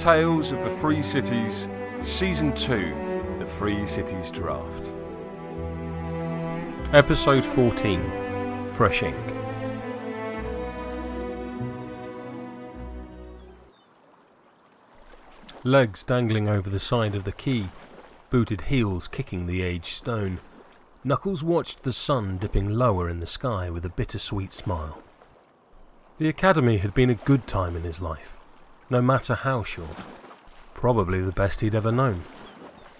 Tales of the Free Cities, Season 2 The Free Cities Draft. Episode 14 Fresh Ink. Legs dangling over the side of the quay, booted heels kicking the aged stone, Knuckles watched the sun dipping lower in the sky with a bittersweet smile. The academy had been a good time in his life, no matter how short. Probably the best he'd ever known.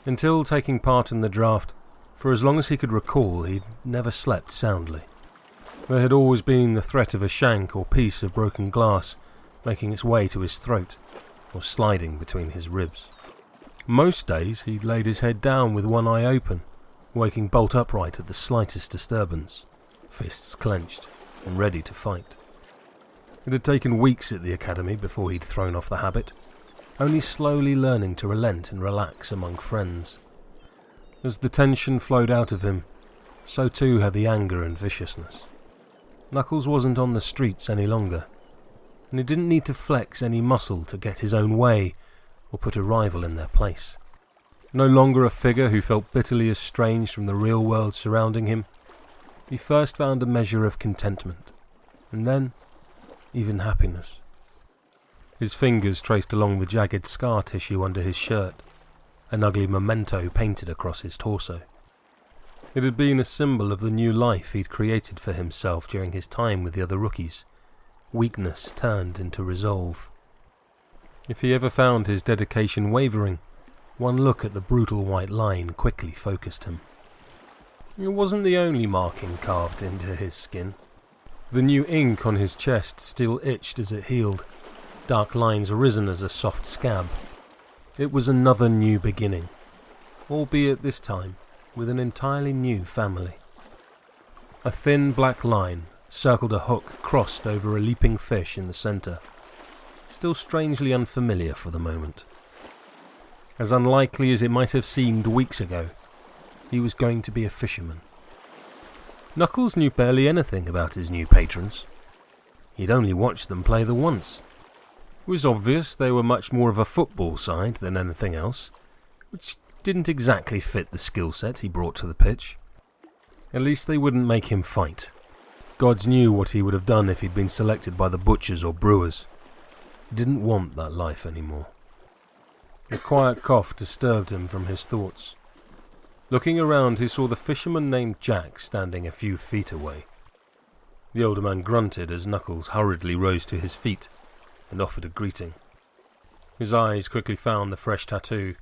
Until taking part in the draft, for as long as he could recall, he'd never slept soundly. There had always been the threat of a shank or piece of broken glass making its way to his throat or sliding between his ribs. Most days he'd laid his head down with one eye open, waking bolt upright at the slightest disturbance, fists clenched and ready to fight. It had taken weeks at the academy before he'd thrown off the habit, only slowly learning to relent and relax among friends. As the tension flowed out of him, so too had the anger and viciousness. Knuckles wasn't on the streets any longer, and he didn't need to flex any muscle to get his own way or put a rival in their place. No longer a figure who felt bitterly estranged from the real world surrounding him, he first found a measure of contentment, and then even happiness. His fingers traced along the jagged scar tissue under his shirt, an ugly memento painted across his torso. It had been a symbol of the new life he'd created for himself during his time with the other rookies, weakness turned into resolve. If he ever found his dedication wavering, one look at the brutal white line quickly focused him. It wasn't the only marking carved into his skin. The new ink on his chest still itched as it healed, dark lines arisen as a soft scab. It was another new beginning, albeit this time with an entirely new family. A thin black line circled a hook crossed over a leaping fish in the centre, still strangely unfamiliar for the moment. As unlikely as it might have seemed weeks ago, he was going to be a fisherman. Knuckles knew barely anything about his new patrons. He'd only watched them play the once. It was obvious they were much more of a football side than anything else, which didn't exactly fit the skill set he brought to the pitch. At least they wouldn't make him fight. Gods knew what he would have done if he'd been selected by the butchers or brewers. He didn't want that life anymore. A quiet cough disturbed him from his thoughts. Looking around, he saw the fisherman named Jack standing a few feet away. The older man grunted as Knuckles hurriedly rose to his feet and offered a greeting. His eyes quickly found the fresh tattoo,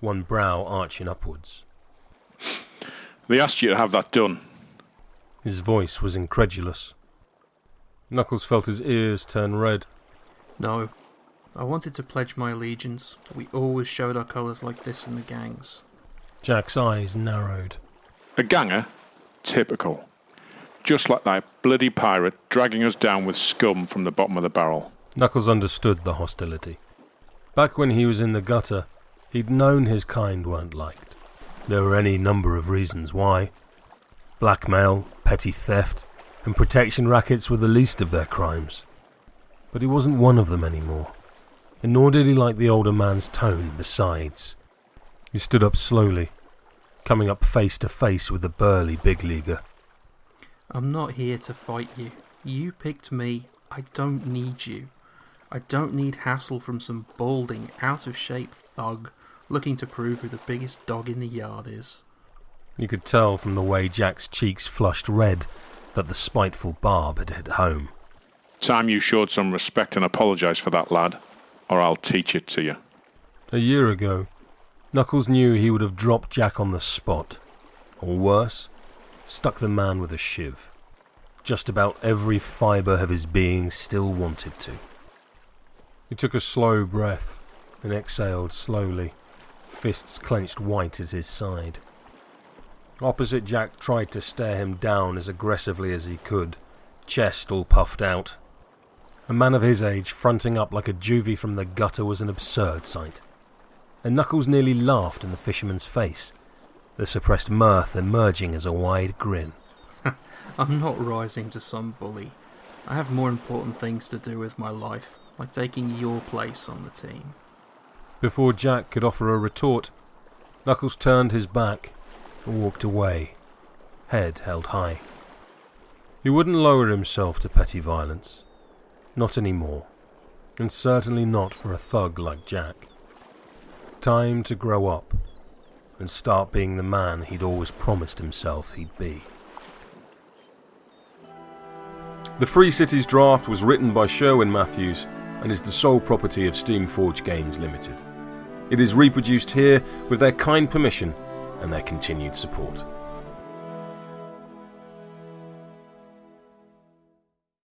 one brow arching upwards. They asked you to have that done. His voice was incredulous. Knuckles felt his ears turn red. No. I wanted to pledge my allegiance. We always showed our colours like this in the gangs. Jack's eyes narrowed. A ganger? Typical. Just like that bloody pirate dragging us down with scum from the bottom of the barrel. Knuckles understood the hostility. Back when he was in the gutter, he'd known his kind weren't liked. There were any number of reasons why. Blackmail, petty theft, and protection rackets were the least of their crimes. But he wasn't one of them anymore, and nor did he like the older man's tone besides. He stood up slowly, coming up face to face with the burly big leaguer. I'm not here to fight you. You picked me. I don't need you. I don't need hassle from some balding, out of shape thug looking to prove who the biggest dog in the yard is. You could tell from the way Jack's cheeks flushed red that the spiteful barb had hit home. Time you showed some respect and apologise for that lad, or I'll teach it to you. A year ago, Knuckles knew he would have dropped Jack on the spot, or worse, stuck the man with a shiv. Just about every fibre of his being still wanted to. He took a slow breath and exhaled slowly, fists clenched white at his side. Opposite Jack tried to stare him down as aggressively as he could, chest all puffed out. A man of his age fronting up like a juvie from the gutter was an absurd sight. And Knuckles nearly laughed in the fisherman's face, the suppressed mirth emerging as a wide grin. I'm not rising to some bully. I have more important things to do with my life, like taking your place on the team. Before Jack could offer a retort, Knuckles turned his back and walked away, head held high. He wouldn't lower himself to petty violence. Not anymore. And certainly not for a thug like Jack. Time to grow up and start being the man he'd always promised himself he'd be. The Free Cities draft was written by Sherwin Matthews and is the sole property of Steamforge Games Limited. It is reproduced here with their kind permission and their continued support.